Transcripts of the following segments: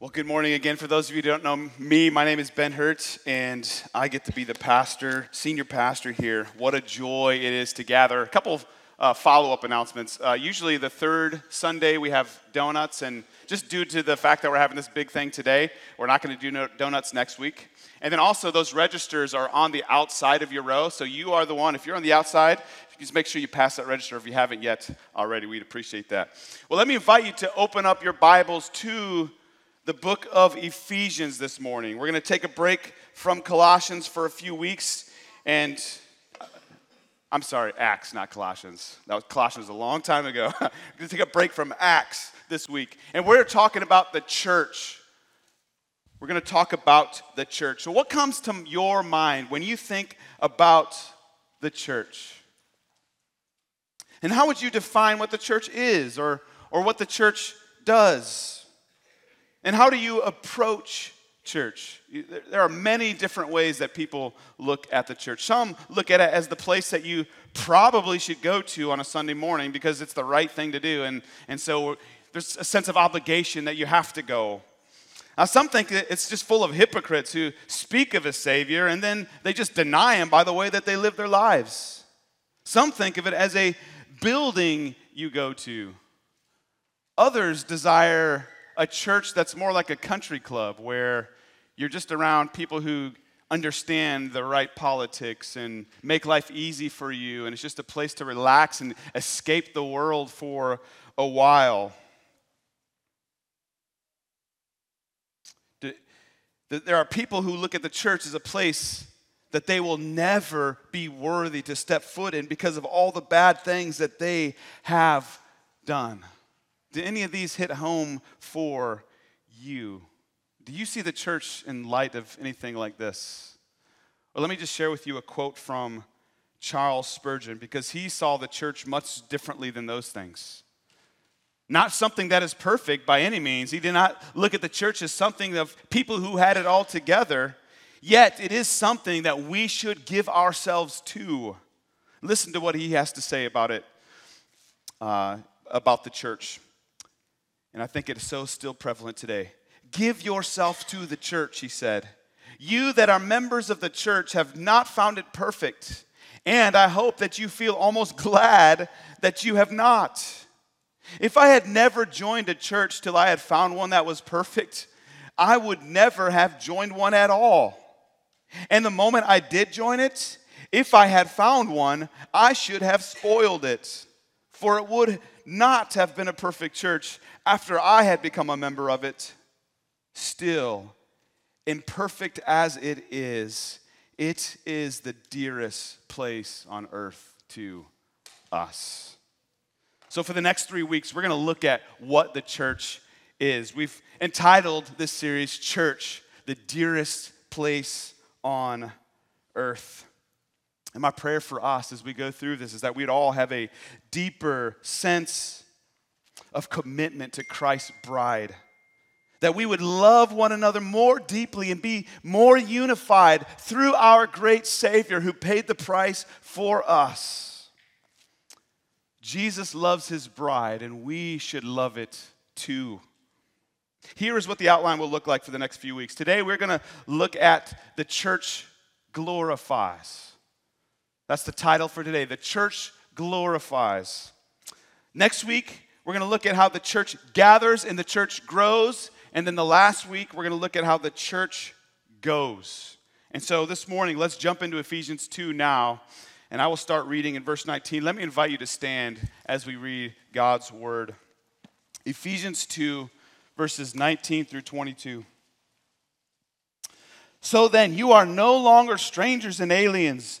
Well, good morning again. For those of you who don't know me, my name is Ben Hertz, and I get to be the pastor, senior pastor here. What a joy it is to gather. A couple of uh, follow up announcements. Uh, usually, the third Sunday, we have donuts, and just due to the fact that we're having this big thing today, we're not going to do no donuts next week. And then also, those registers are on the outside of your row, so you are the one. If you're on the outside, just make sure you pass that register if you haven't yet already. We'd appreciate that. Well, let me invite you to open up your Bibles to the book of Ephesians this morning. We're going to take a break from Colossians for a few weeks, and uh, I'm sorry, Acts, not Colossians. That was Colossians a long time ago. We're going to take a break from Acts this week, and we're talking about the church. We're going to talk about the church. So, what comes to your mind when you think about the church? And how would you define what the church is or, or what the church does? And how do you approach church? There are many different ways that people look at the church. Some look at it as the place that you probably should go to on a Sunday morning because it's the right thing to do. And, and so there's a sense of obligation that you have to go. Now, some think it's just full of hypocrites who speak of a Savior and then they just deny Him by the way that they live their lives. Some think of it as a building you go to. Others desire a church that's more like a country club where you're just around people who understand the right politics and make life easy for you, and it's just a place to relax and escape the world for a while. There are people who look at the church as a place that they will never be worthy to step foot in because of all the bad things that they have done. Do any of these hit home for you? Do you see the church in light of anything like this? Well, let me just share with you a quote from Charles Spurgeon because he saw the church much differently than those things. Not something that is perfect by any means. He did not look at the church as something of people who had it all together, yet it is something that we should give ourselves to. Listen to what he has to say about it, uh, about the church. And I think it is so still prevalent today. Give yourself to the church, he said. You that are members of the church have not found it perfect. And I hope that you feel almost glad that you have not. If I had never joined a church till I had found one that was perfect, I would never have joined one at all. And the moment I did join it, if I had found one, I should have spoiled it. For it would not have been a perfect church after I had become a member of it. Still, imperfect as it is, it is the dearest place on earth to us. So, for the next three weeks, we're going to look at what the church is. We've entitled this series, Church, the Dearest Place on Earth. And my prayer for us as we go through this is that we'd all have a deeper sense of commitment to Christ's bride. That we would love one another more deeply and be more unified through our great Savior who paid the price for us. Jesus loves his bride, and we should love it too. Here is what the outline will look like for the next few weeks. Today, we're going to look at the church glorifies. That's the title for today. The church glorifies. Next week, we're going to look at how the church gathers and the church grows. And then the last week, we're going to look at how the church goes. And so this morning, let's jump into Ephesians 2 now. And I will start reading in verse 19. Let me invite you to stand as we read God's word. Ephesians 2, verses 19 through 22. So then, you are no longer strangers and aliens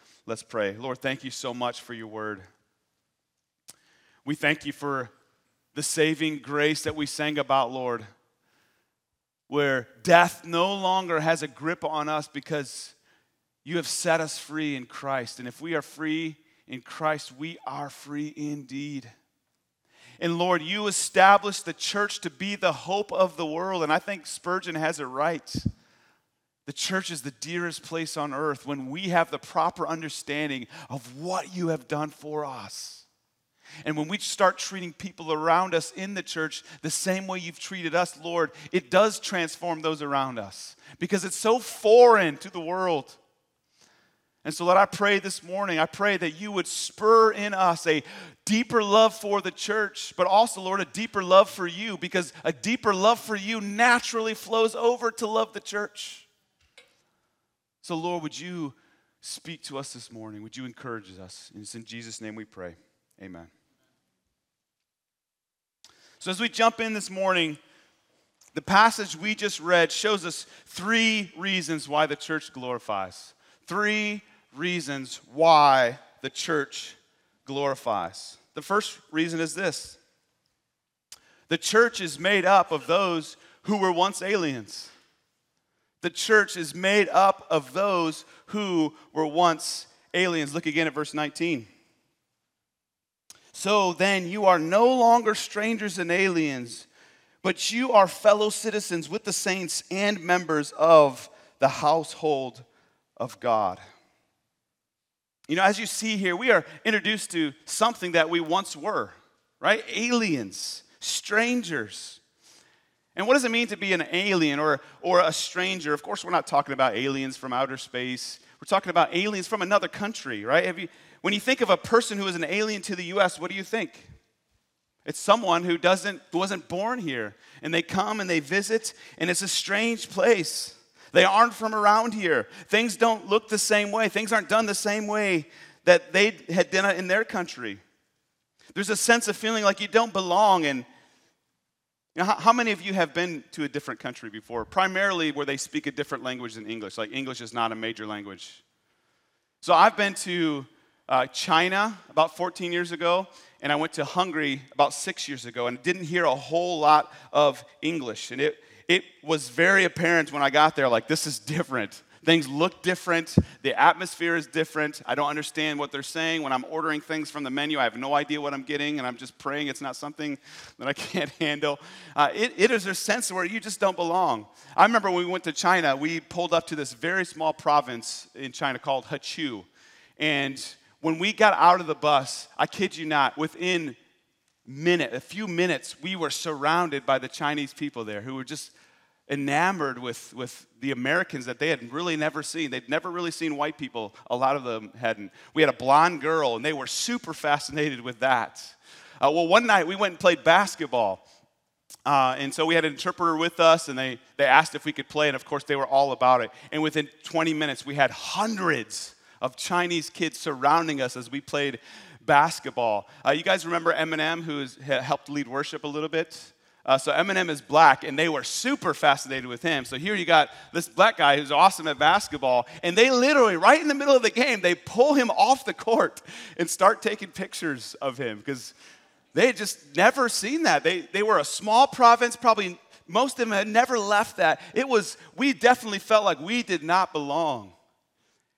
Let's pray. Lord, thank you so much for your word. We thank you for the saving grace that we sang about, Lord. where death no longer has a grip on us because you have set us free in Christ. And if we are free in Christ, we are free indeed. And Lord, you established the church to be the hope of the world. And I think Spurgeon has it right. The church is the dearest place on earth when we have the proper understanding of what you have done for us. And when we start treating people around us in the church the same way you've treated us, Lord, it does transform those around us because it's so foreign to the world. And so, Lord, I pray this morning, I pray that you would spur in us a deeper love for the church, but also, Lord, a deeper love for you because a deeper love for you naturally flows over to love the church. So, Lord, would you speak to us this morning? Would you encourage us? And it's in Jesus' name we pray. Amen. So, as we jump in this morning, the passage we just read shows us three reasons why the church glorifies. Three reasons why the church glorifies. The first reason is this the church is made up of those who were once aliens. The church is made up of those who were once aliens. Look again at verse 19. So then you are no longer strangers and aliens, but you are fellow citizens with the saints and members of the household of God. You know, as you see here, we are introduced to something that we once were, right? Aliens, strangers. And what does it mean to be an alien or, or a stranger? Of course, we're not talking about aliens from outer space. We're talking about aliens from another country, right? You, when you think of a person who is an alien to the US, what do you think? It's someone who doesn't wasn't born here and they come and they visit and it's a strange place. They aren't from around here. Things don't look the same way. Things aren't done the same way that they had done it in their country. There's a sense of feeling like you don't belong and how, how, many of you have been to a different country before? Primarily where they speak a different language than English, like English is not a major language. So I've been to uh, China about 14 years ago, and I went to Hungary about six years ago and didn't hear a whole lot of English. And it, it was very apparent when I got there like, this is different. Things look different. The atmosphere is different. I don't understand what they're saying. When I'm ordering things from the menu, I have no idea what I'm getting, and I'm just praying it's not something that I can't handle. Uh, it, it is a sense where you just don't belong. I remember when we went to China, we pulled up to this very small province in China called Hachou. And when we got out of the bus, I kid you not, within minute, a few minutes, we were surrounded by the Chinese people there who were just enamored with, with the Americans that they had really never seen. They'd never really seen white people, a lot of them hadn't. We had a blonde girl, and they were super fascinated with that. Uh, well, one night we went and played basketball. Uh, and so we had an interpreter with us, and they, they asked if we could play, and of course they were all about it. And within 20 minutes, we had hundreds of Chinese kids surrounding us as we played basketball. Uh, you guys remember Eminem, who has helped lead worship a little bit? Uh, so Eminem is black, and they were super fascinated with him. So here you got this black guy who's awesome at basketball, and they literally, right in the middle of the game, they pull him off the court and start taking pictures of him because they had just never seen that. They, they were a small province, probably most of them had never left that. It was, we definitely felt like we did not belong.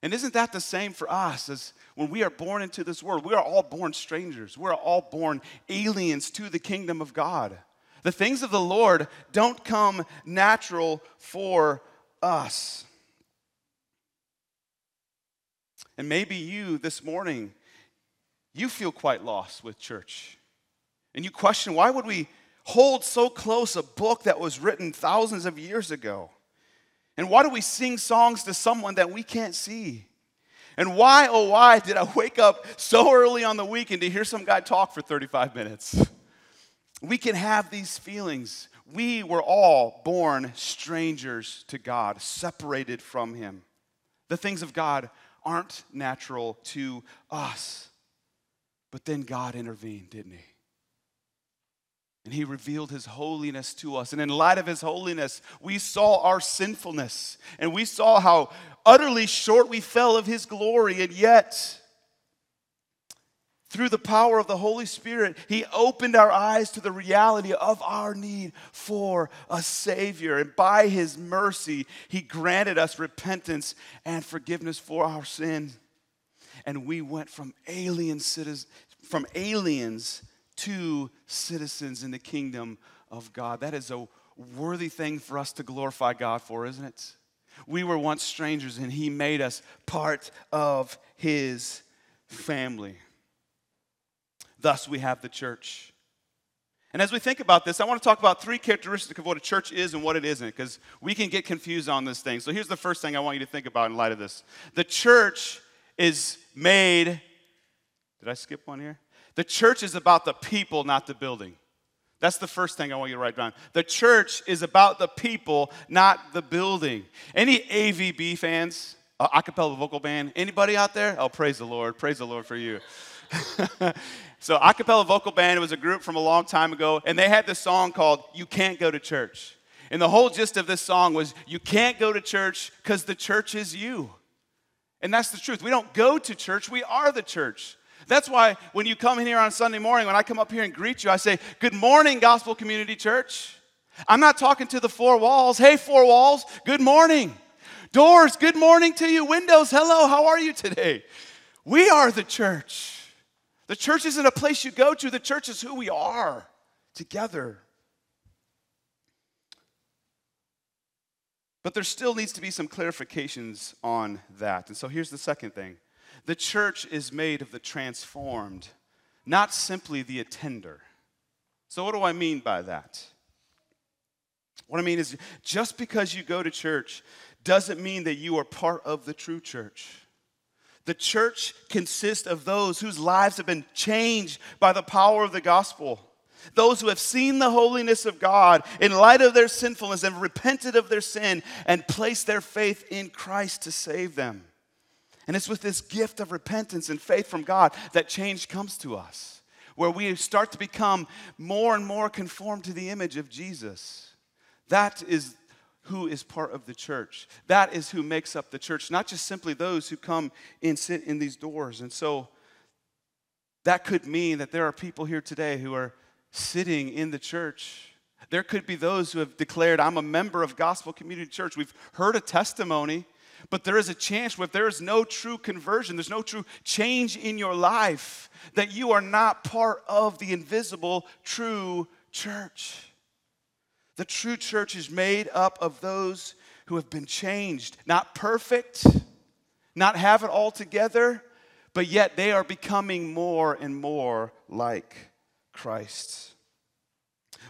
And isn't that the same for us as when we are born into this world? We are all born strangers. We're all born aliens to the kingdom of God. The things of the Lord don't come natural for us. And maybe you this morning, you feel quite lost with church. And you question why would we hold so close a book that was written thousands of years ago? And why do we sing songs to someone that we can't see? And why, oh, why did I wake up so early on the weekend to hear some guy talk for 35 minutes? We can have these feelings. We were all born strangers to God, separated from Him. The things of God aren't natural to us. But then God intervened, didn't He? And he revealed his holiness to us. And in light of his holiness, we saw our sinfulness and we saw how utterly short we fell of his glory. And yet, through the power of the Holy Spirit, He opened our eyes to the reality of our need for a Savior. And by His mercy, He granted us repentance and forgiveness for our sin. And we went from alien citizens, from aliens to citizens in the kingdom of God. That is a worthy thing for us to glorify God for, isn't it? We were once strangers, and He made us part of His family. Thus, we have the church. And as we think about this, I want to talk about three characteristics of what a church is and what it isn't, because we can get confused on this thing. So here's the first thing I want you to think about in light of this the church is made. Did I skip one here? The church is about the people, not the building. That's the first thing I want you to write down. The church is about the people, not the building. Any AVB fans? Uh, Acappella Vocal Band? Anybody out there? Oh, praise the Lord. Praise the Lord for you. so, Acappella Vocal Band was a group from a long time ago, and they had this song called You Can't Go to Church. And the whole gist of this song was you can't go to church because the church is you. And that's the truth. We don't go to church, we are the church. That's why when you come in here on Sunday morning, when I come up here and greet you, I say, Good morning, Gospel Community Church. I'm not talking to the four walls. Hey, four walls, good morning. Doors, good morning to you. Windows, hello, how are you today? We are the church. The church isn't a place you go to, the church is who we are together. But there still needs to be some clarifications on that. And so here's the second thing the church is made of the transformed, not simply the attender. So, what do I mean by that? What I mean is, just because you go to church doesn't mean that you are part of the true church. The church consists of those whose lives have been changed by the power of the gospel. Those who have seen the holiness of God in light of their sinfulness and repented of their sin and placed their faith in Christ to save them. And it's with this gift of repentance and faith from God that change comes to us, where we start to become more and more conformed to the image of Jesus. That is who is part of the church. That is who makes up the church, not just simply those who come and sit in these doors. And so that could mean that there are people here today who are sitting in the church. There could be those who have declared, I'm a member of Gospel Community Church. We've heard a testimony, but there is a chance where there is no true conversion, there's no true change in your life, that you are not part of the invisible true church. The true church is made up of those who have been changed, not perfect, not have it all together, but yet they are becoming more and more like Christ.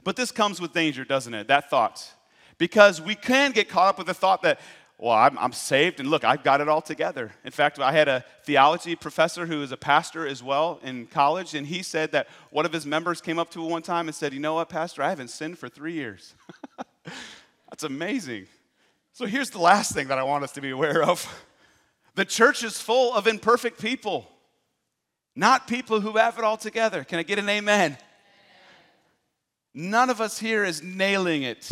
But this comes with danger, doesn't it? That thought. Because we can get caught up with the thought that, well, I'm, I'm, saved and look, I've got it all together. In fact, I had a theology professor who is a pastor as well in college, and he said that one of his members came up to him one time and said, You know what, Pastor, I haven't sinned for three years. That's amazing. So here's the last thing that I want us to be aware of the church is full of imperfect people, not people who have it all together. Can I get an amen? None of us here is nailing it.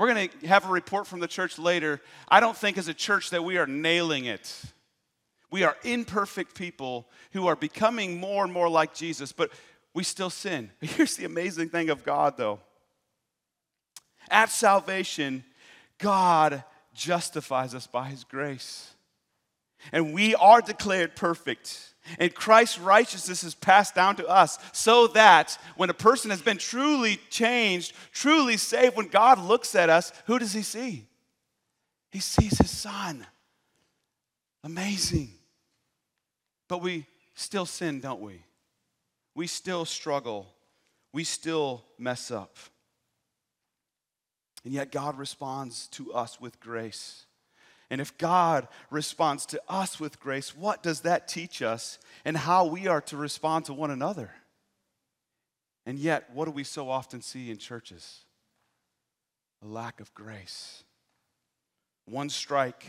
We're going to have a report from the church later. I don't think as a church that we are nailing it. We are imperfect people who are becoming more and more like Jesus, but we still sin. Here's the amazing thing of God, though. At salvation, God justifies us by his grace. And we are declared perfect. And Christ's righteousness is passed down to us so that when a person has been truly changed, truly saved, when God looks at us, who does he see? He sees his son. Amazing. But we still sin, don't we? We still struggle. We still mess up. And yet God responds to us with grace. And if God responds to us with grace, what does that teach us and how we are to respond to one another? And yet, what do we so often see in churches? A lack of grace. One strike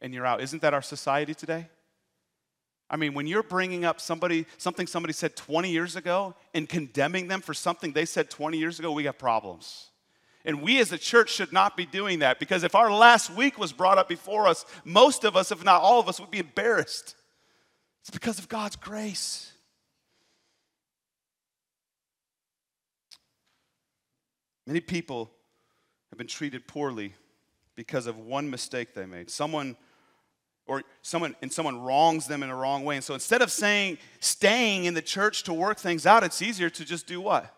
and you're out. Isn't that our society today? I mean, when you're bringing up somebody, something somebody said 20 years ago and condemning them for something they said 20 years ago, we got problems. And we as a church should not be doing that because if our last week was brought up before us, most of us, if not all of us, would be embarrassed. It's because of God's grace. Many people have been treated poorly because of one mistake they made. Someone or someone and someone wrongs them in a wrong way. And so instead of saying staying in the church to work things out, it's easier to just do what?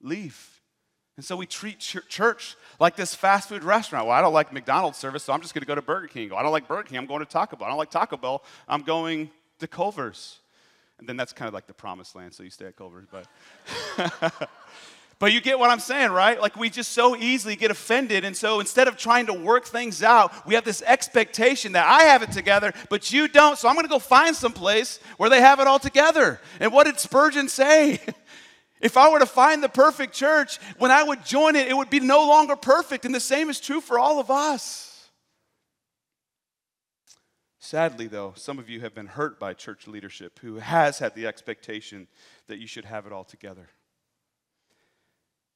Leave. And so we treat church like this fast food restaurant. Well, I don't like McDonald's service, so I'm just going to go to Burger King. I don't like Burger King, I'm going to Taco Bell. I don't like Taco Bell, I'm going to Culver's. And then that's kind of like the promised land, so you stay at Culver's. But, but you get what I'm saying, right? Like we just so easily get offended. And so instead of trying to work things out, we have this expectation that I have it together, but you don't. So I'm going to go find some place where they have it all together. And what did Spurgeon say? If I were to find the perfect church, when I would join it, it would be no longer perfect. And the same is true for all of us. Sadly, though, some of you have been hurt by church leadership who has had the expectation that you should have it all together.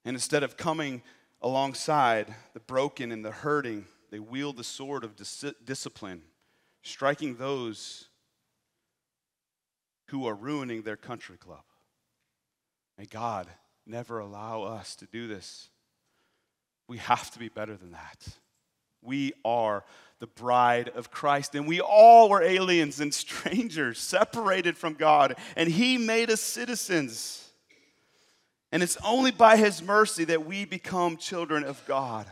And instead of coming alongside the broken and the hurting, they wield the sword of dis- discipline, striking those who are ruining their country club. May God never allow us to do this. We have to be better than that. We are the bride of Christ, and we all were aliens and strangers, separated from God, and He made us citizens. And it's only by His mercy that we become children of God.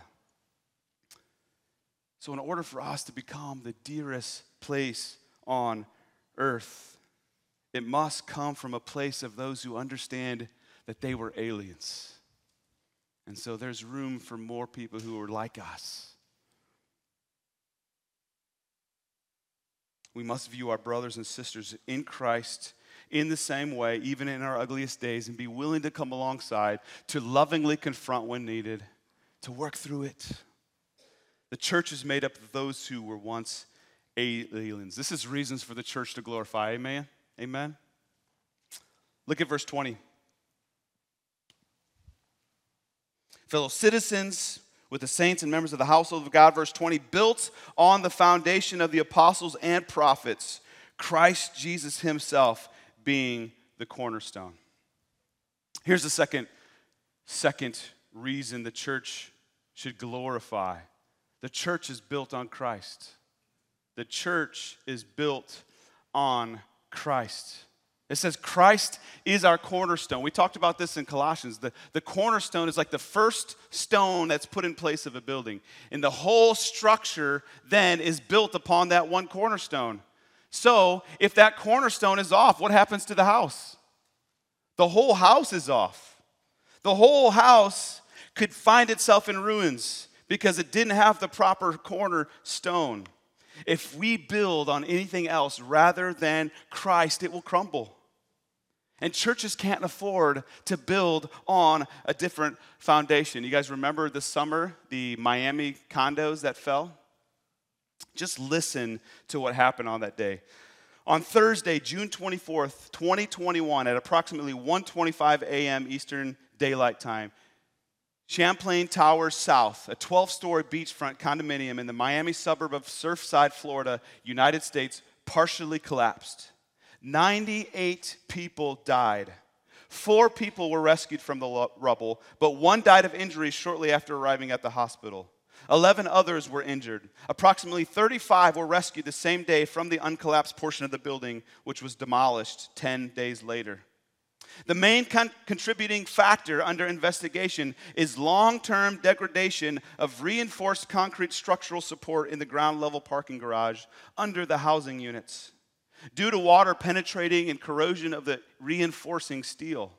So, in order for us to become the dearest place on earth, it must come from a place of those who understand that they were aliens. And so there's room for more people who are like us. We must view our brothers and sisters in Christ in the same way, even in our ugliest days, and be willing to come alongside to lovingly confront when needed, to work through it. The church is made up of those who were once aliens. This is reasons for the church to glorify. Amen? Amen? Look at verse 20. Fellow citizens with the saints and members of the household of God. Verse 20, built on the foundation of the apostles and prophets, Christ Jesus himself being the cornerstone. Here's the second, second reason the church should glorify. The church is built on Christ. The church is built on Christ. It says Christ is our cornerstone. We talked about this in Colossians. The, the cornerstone is like the first stone that's put in place of a building. And the whole structure then is built upon that one cornerstone. So if that cornerstone is off, what happens to the house? The whole house is off. The whole house could find itself in ruins because it didn't have the proper cornerstone. If we build on anything else rather than Christ, it will crumble. And churches can't afford to build on a different foundation. You guys remember this summer, the Miami condos that fell? Just listen to what happened on that day. On Thursday, June 24th, 2021, at approximately 1:25 a.m. Eastern Daylight Time, Champlain Towers South, a 12-story beachfront condominium in the Miami suburb of Surfside, Florida, United States, partially collapsed. 98 people died. Four people were rescued from the rubble, but one died of injuries shortly after arriving at the hospital. 11 others were injured. Approximately 35 were rescued the same day from the uncollapsed portion of the building, which was demolished 10 days later. The main con- contributing factor under investigation is long term degradation of reinforced concrete structural support in the ground level parking garage under the housing units due to water penetrating and corrosion of the reinforcing steel.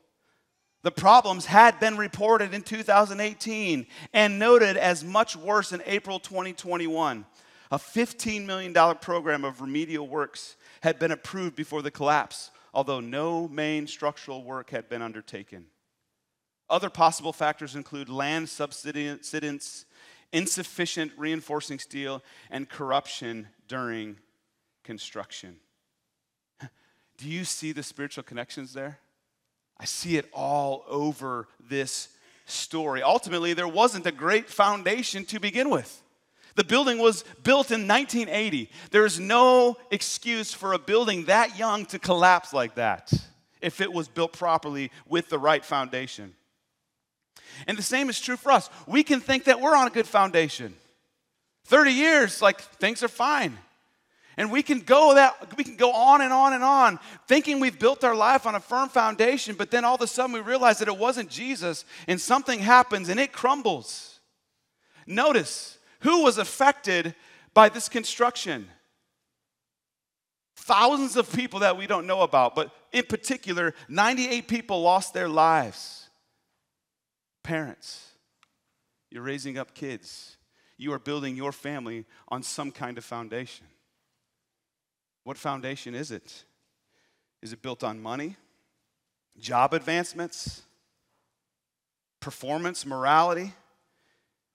The problems had been reported in 2018 and noted as much worse in April 2021. A $15 million program of remedial works had been approved before the collapse, although no main structural work had been undertaken. Other possible factors include land subsidence, insufficient reinforcing steel, and corruption during construction. Do you see the spiritual connections there? I see it all over this story. Ultimately, there wasn't a great foundation to begin with. The building was built in 1980. There's no excuse for a building that young to collapse like that if it was built properly with the right foundation. And the same is true for us. We can think that we're on a good foundation. 30 years, like things are fine. And we can go that we can go on and on and on thinking we've built our life on a firm foundation, but then all of a sudden we realize that it wasn't Jesus and something happens and it crumbles. Notice who was affected by this construction? Thousands of people that we don't know about, but in particular, 98 people lost their lives. Parents, you're raising up kids. You are building your family on some kind of foundation. What foundation is it? Is it built on money, job advancements, performance, morality?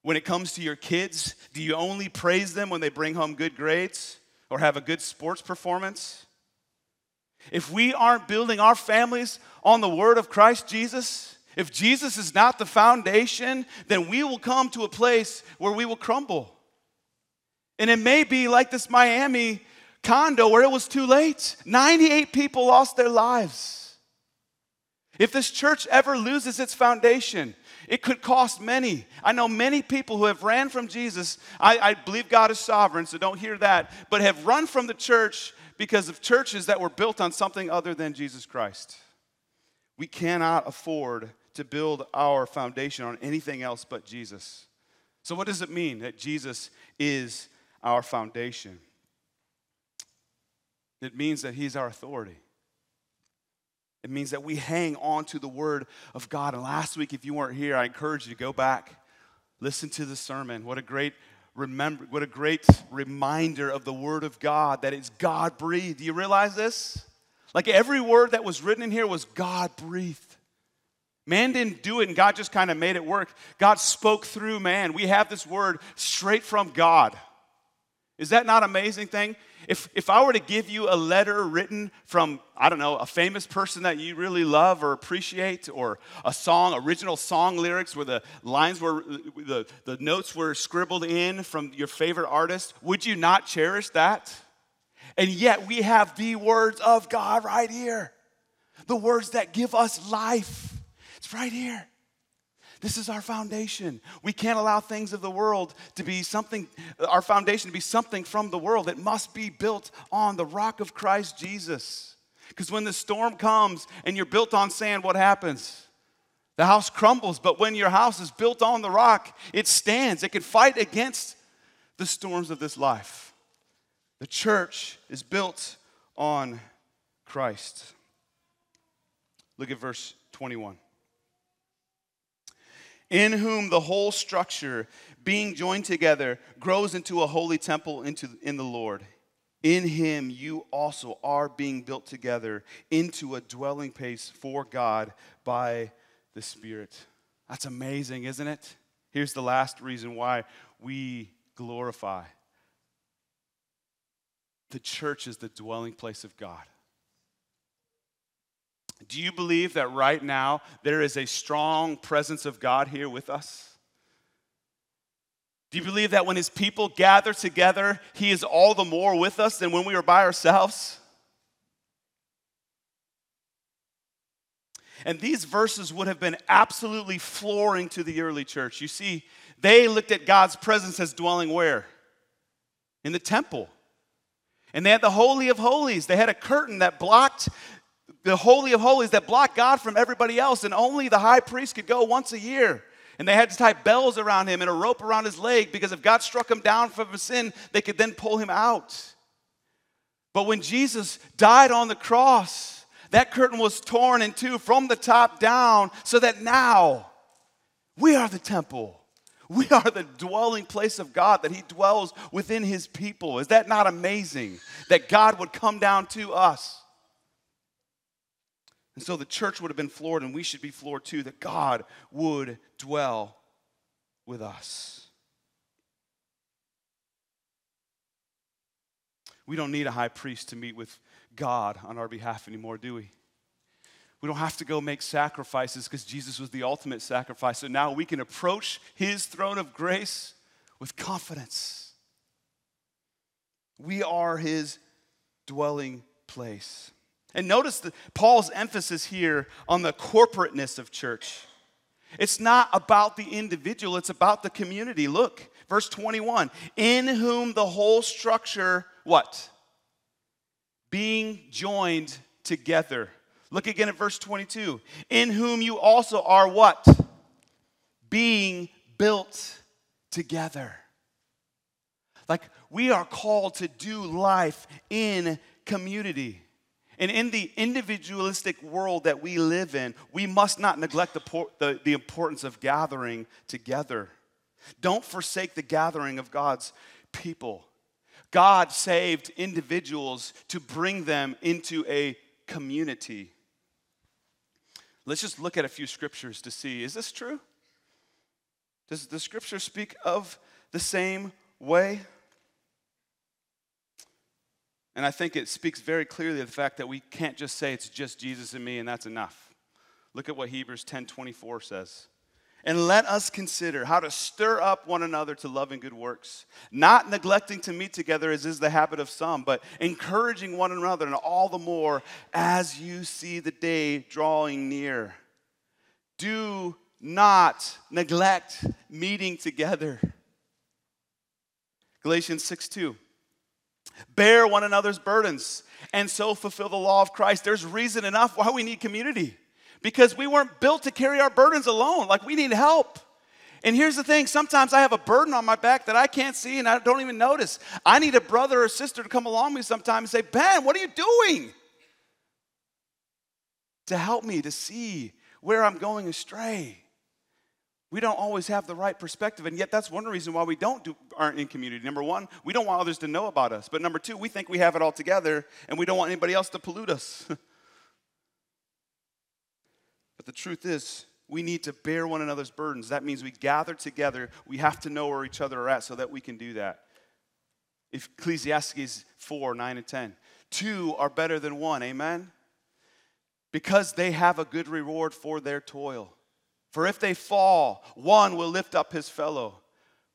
When it comes to your kids, do you only praise them when they bring home good grades or have a good sports performance? If we aren't building our families on the word of Christ Jesus, if Jesus is not the foundation, then we will come to a place where we will crumble. And it may be like this Miami condo where it was too late. 98 people lost their lives. If this church ever loses its foundation, it could cost many. I know many people who have ran from Jesus. I, I, believe God is sovereign, so don't hear that, but have run from the church because of churches that were built on something other than Jesus Christ. We cannot afford to build our foundation on anything else but Jesus. So, what does it mean that Jesus is our foundation? It means that He's our authority. It means that we hang on to the Word of God. And last week, if you weren't here, I encourage you to go back, listen to the sermon. What a great remember, what a great reminder of the Word of God that it's God breathed. Do you realize this? Like every word that was written in here was God breathed. Man didn't do it and God just kind of made it work. God spoke through man. We have this word straight from God. Is that not amazing thing? If, if I were to give you a letter written from, I don't know, a famous person that you really love or appreciate, or a song, original song lyrics where the lines were, the, the notes were scribbled in from your favorite artist, would you not cherish that? And yet we have the words of God right here. The words that give us life. It's right here. This is our foundation. We can't allow things of the world to be something, our foundation to be something from the world. It must be built on the rock of Christ Jesus. Because when the storm comes and you're built on sand, what happens? The house crumbles, but when your house is built on the rock, it stands. It can fight against the storms of this life. The church is built on Christ. Look at verse 21 in whom the whole structure, being joined together, grows into a holy temple into, in the Lord. In him you also are being built together into a dwelling place for God by the Spirit. That's amazing, isn't it? Here's the last reason why we glorify the church is the dwelling place of God. Do you believe that right now there is a strong presence of God here with us? Do you believe that when his people gather together, he is all the more with us than when we are by ourselves? And these verses would have been absolutely flooring to the early church. You see, they looked at God's presence as dwelling where? In the temple. And they had the Holy of Holies. They had a curtain that blocked the Holy of Holies that blocked God from everybody else, and only the high priest could go once a year. And they had to tie bells around him and a rope around his leg because if God struck him down for a sin, they could then pull him out. But when Jesus died on the cross, that curtain was torn in two from the top down so that now we are the temple. We are the dwelling place of God, that He dwells within His people. Is that not amazing? That God would come down to us. And so the church would have been floored, and we should be floored too, that God would dwell with us. We don't need a high priest to meet with God on our behalf anymore, do we? We don't have to go make sacrifices because Jesus was the ultimate sacrifice. So now we can approach his throne of grace with confidence. We are his dwelling place. And notice the, Paul's emphasis here on the corporateness of church. It's not about the individual, it's about the community. Look, verse 21 in whom the whole structure, what? Being joined together. Look again at verse 22. In whom you also are what? Being built together. Like we are called to do life in community. And in the individualistic world that we live in, we must not neglect the, the, the, importance of gathering together. Don't forsake the gathering of God's people. God saved individuals to bring them into a community. Let's just look at a few scriptures to see is this true? Does the scripture speak of the same way? And I think it speaks very clearly of the fact that we can't just say it's just Jesus and me and that's enough. Look at what Hebrews 10 24 says. And let us consider how to stir up one another to love and good works, not neglecting to meet together as is the habit of some, but encouraging one another, and all the more as you see the day drawing near. Do not neglect meeting together. Galatians 6 2. Bear one another's burdens and so fulfill the law of Christ. There's reason enough why we need community because we weren't built to carry our burdens alone. Like we need help. And here's the thing sometimes I have a burden on my back that I can't see and I don't even notice. I need a brother or sister to come along with me sometime and say, Ben, what are you doing? To help me to see where I'm going astray. We don't always have the right perspective, and yet that's one reason why we don't do, aren't in community. Number one, we don't want others to know about us. But number two, we think we have it all together, and we don't want anybody else to pollute us. but the truth is, we need to bear one another's burdens. That means we gather together. We have to know where each other are at so that we can do that. Ecclesiastes 4 9 and 10. Two are better than one, amen? Because they have a good reward for their toil. For if they fall, one will lift up his fellow.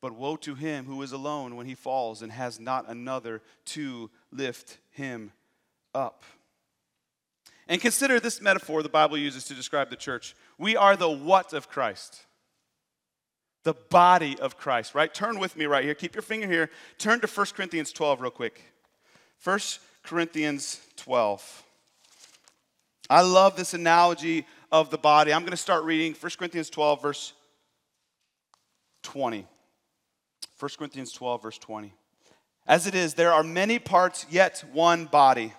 But woe to him who is alone when he falls and has not another to lift him up. And consider this metaphor the Bible uses to describe the church. We are the what of Christ? The body of Christ, right? Turn with me right here. Keep your finger here. Turn to 1 Corinthians 12 real quick. 1 Corinthians 12. I love this analogy of the body. I'm going to start reading 1 Corinthians 12, verse 20. 1 Corinthians 12, verse 20. As it is, there are many parts, yet one body.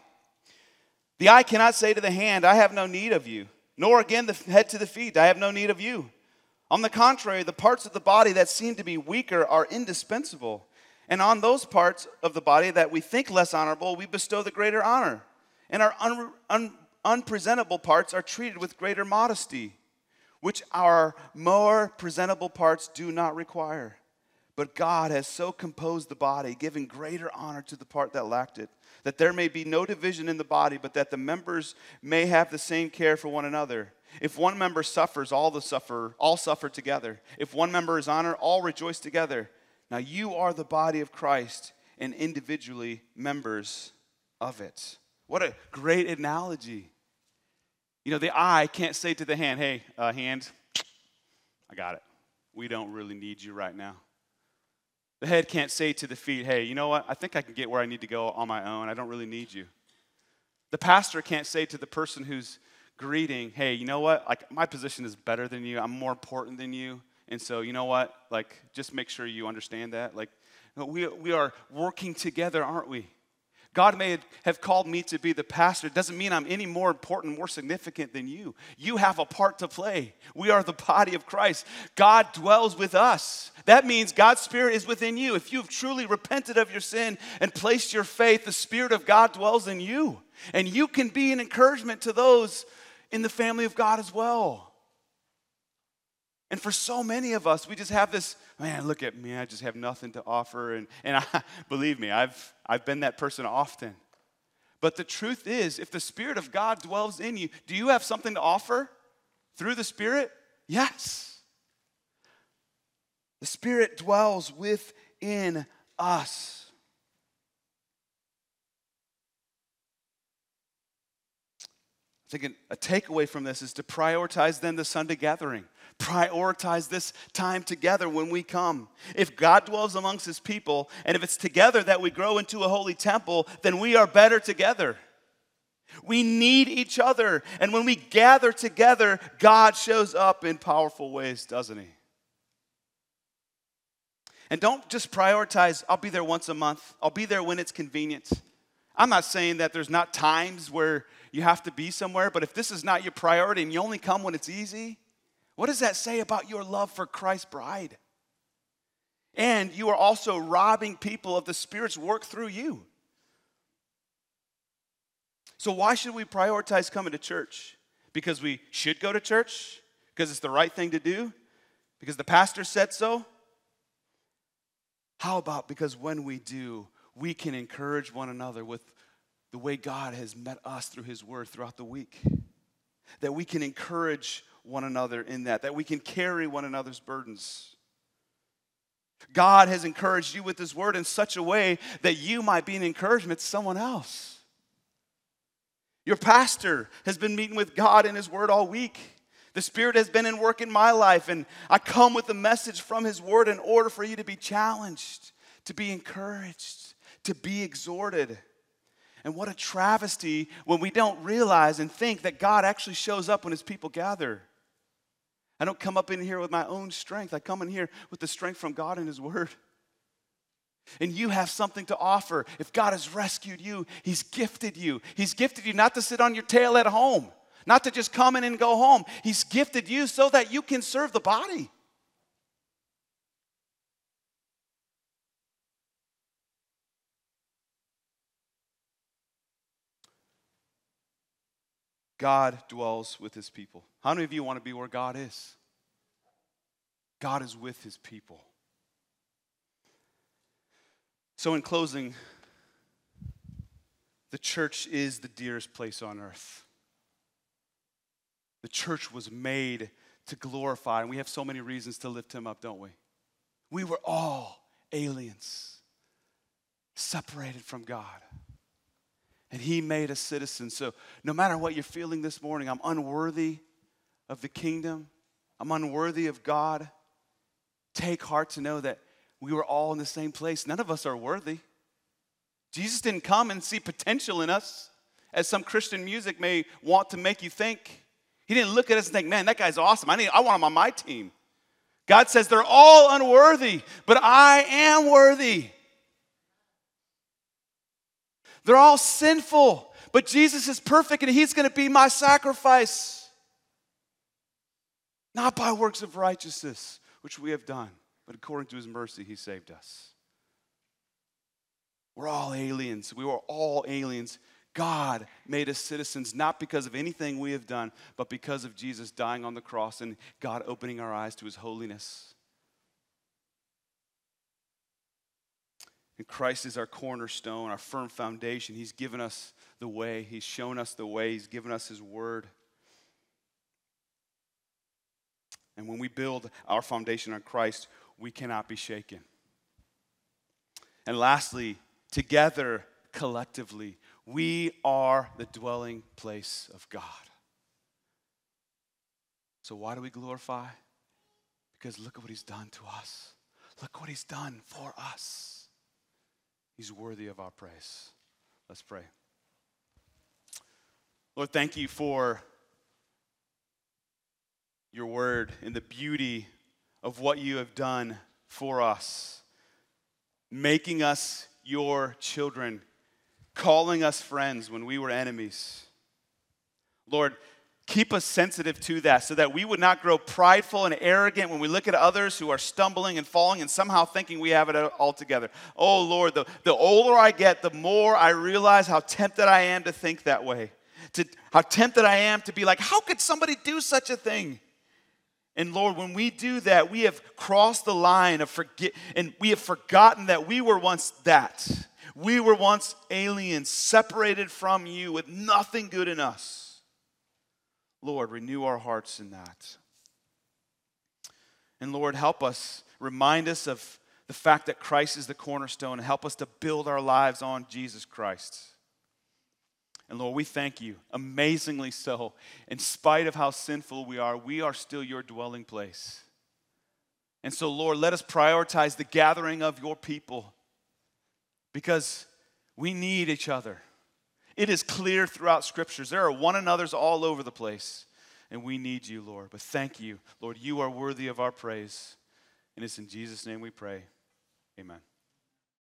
The eye cannot say to the hand, I have no need of you, nor again the head to the feet, I have no need of you. On the contrary, the parts of the body that seem to be weaker are indispensable. And on those parts of the body that we think less honorable, we bestow the greater honor. And our un- un- unpresentable parts are treated with greater modesty, which our more presentable parts do not require. But God has so composed the body, giving greater honor to the part that lacked it, that there may be no division in the body, but that the members may have the same care for one another. If one member suffers, all the suffer, all suffer together. If one member is honored, all rejoice together. Now you are the body of Christ and individually members of it. What a great analogy. You know, the eye can't say to the hand, hey, uh, hand, I got it. We don't really need you right now. The head can't say to the feet, hey, you know what? I think I can get where I need to go on my own. I don't really need you. The pastor can't say to the person who's greeting, hey, you know what? Like, my position is better than you. I'm more important than you. And so, you know what? Like, just make sure you understand that. Like, we, we are working together, aren't we? God may have called me to be the pastor. It doesn't mean I'm any more important, more significant than you. You have a part to play. We are the body of Christ. God dwells with us. That means God's Spirit is within you. If you've truly repented of your sin and placed your faith, the Spirit of God dwells in you. And you can be an encouragement to those in the family of God as well. And for so many of us, we just have this, man, look at me, I just have nothing to offer. And, and I, believe me, I've, I've been that person often. But the truth is, if the Spirit of God dwells in you, do you have something to offer through the Spirit? Yes. The Spirit dwells within us. Thinking a takeaway from this is to prioritize then the Sunday gathering. Prioritize this time together when we come. If God dwells amongst his people, and if it's together that we grow into a holy temple, then we are better together. We need each other. And when we gather together, God shows up in powerful ways, doesn't he? And don't just prioritize, I'll be there once a month, I'll be there when it's convenient. I'm not saying that there's not times where you have to be somewhere, but if this is not your priority and you only come when it's easy, what does that say about your love for Christ's bride? And you are also robbing people of the Spirit's work through you. So, why should we prioritize coming to church? Because we should go to church? Because it's the right thing to do? Because the pastor said so? How about because when we do, we can encourage one another with the way God has met us through His Word throughout the week? That we can encourage one another in that, that we can carry one another's burdens. God has encouraged you with His Word in such a way that you might be an encouragement to someone else. Your pastor has been meeting with God in His Word all week. The Spirit has been in work in my life, and I come with a message from His Word in order for you to be challenged, to be encouraged, to be exhorted. And what a travesty when we don't realize and think that God actually shows up when His people gather. I don't come up in here with my own strength, I come in here with the strength from God and His Word. And you have something to offer. If God has rescued you, He's gifted you. He's gifted you not to sit on your tail at home. Not to just come in and go home. He's gifted you so that you can serve the body. God dwells with his people. How many of you want to be where God is? God is with his people. So, in closing, the church is the dearest place on earth. The church was made to glorify, and we have so many reasons to lift him up, don't we? We were all aliens, separated from God. And he made us citizens. So, no matter what you're feeling this morning, I'm unworthy of the kingdom, I'm unworthy of God. Take heart to know that we were all in the same place. None of us are worthy. Jesus didn't come and see potential in us, as some Christian music may want to make you think. He didn't look at us and think, man, that guy's awesome. I, need, I want him on my team. God says they're all unworthy, but I am worthy. They're all sinful, but Jesus is perfect and he's going to be my sacrifice. Not by works of righteousness, which we have done, but according to his mercy, he saved us. We're all aliens. We were all aliens God made us citizens not because of anything we have done, but because of Jesus dying on the cross and God opening our eyes to his holiness. And Christ is our cornerstone, our firm foundation. He's given us the way, He's shown us the way, He's given us His word. And when we build our foundation on Christ, we cannot be shaken. And lastly, together, collectively, we are the dwelling place of God. So, why do we glorify? Because look at what He's done to us. Look what He's done for us. He's worthy of our praise. Let's pray. Lord, thank you for your word and the beauty of what you have done for us, making us your children calling us friends when we were enemies. Lord, keep us sensitive to that so that we would not grow prideful and arrogant when we look at others who are stumbling and falling and somehow thinking we have it all together. Oh, Lord, the, the older I get, the more I realize how tempted I am to think that way. To, how tempted I am to be like, how could somebody do such a thing? And Lord, when we do that, we have crossed the line of forget, and we have forgotten that we were once that. We were once aliens, separated from you with nothing good in us. Lord, renew our hearts in that. And Lord, help us, remind us of the fact that Christ is the cornerstone, and help us to build our lives on Jesus Christ. And Lord, we thank you, amazingly so. In spite of how sinful we are, we are still your dwelling place. And so, Lord, let us prioritize the gathering of your people because we need each other. It is clear throughout scriptures. There are one another's all over the place, and we need you, Lord. But thank you, Lord. You are worthy of our praise. And it's in Jesus' name we pray. Amen.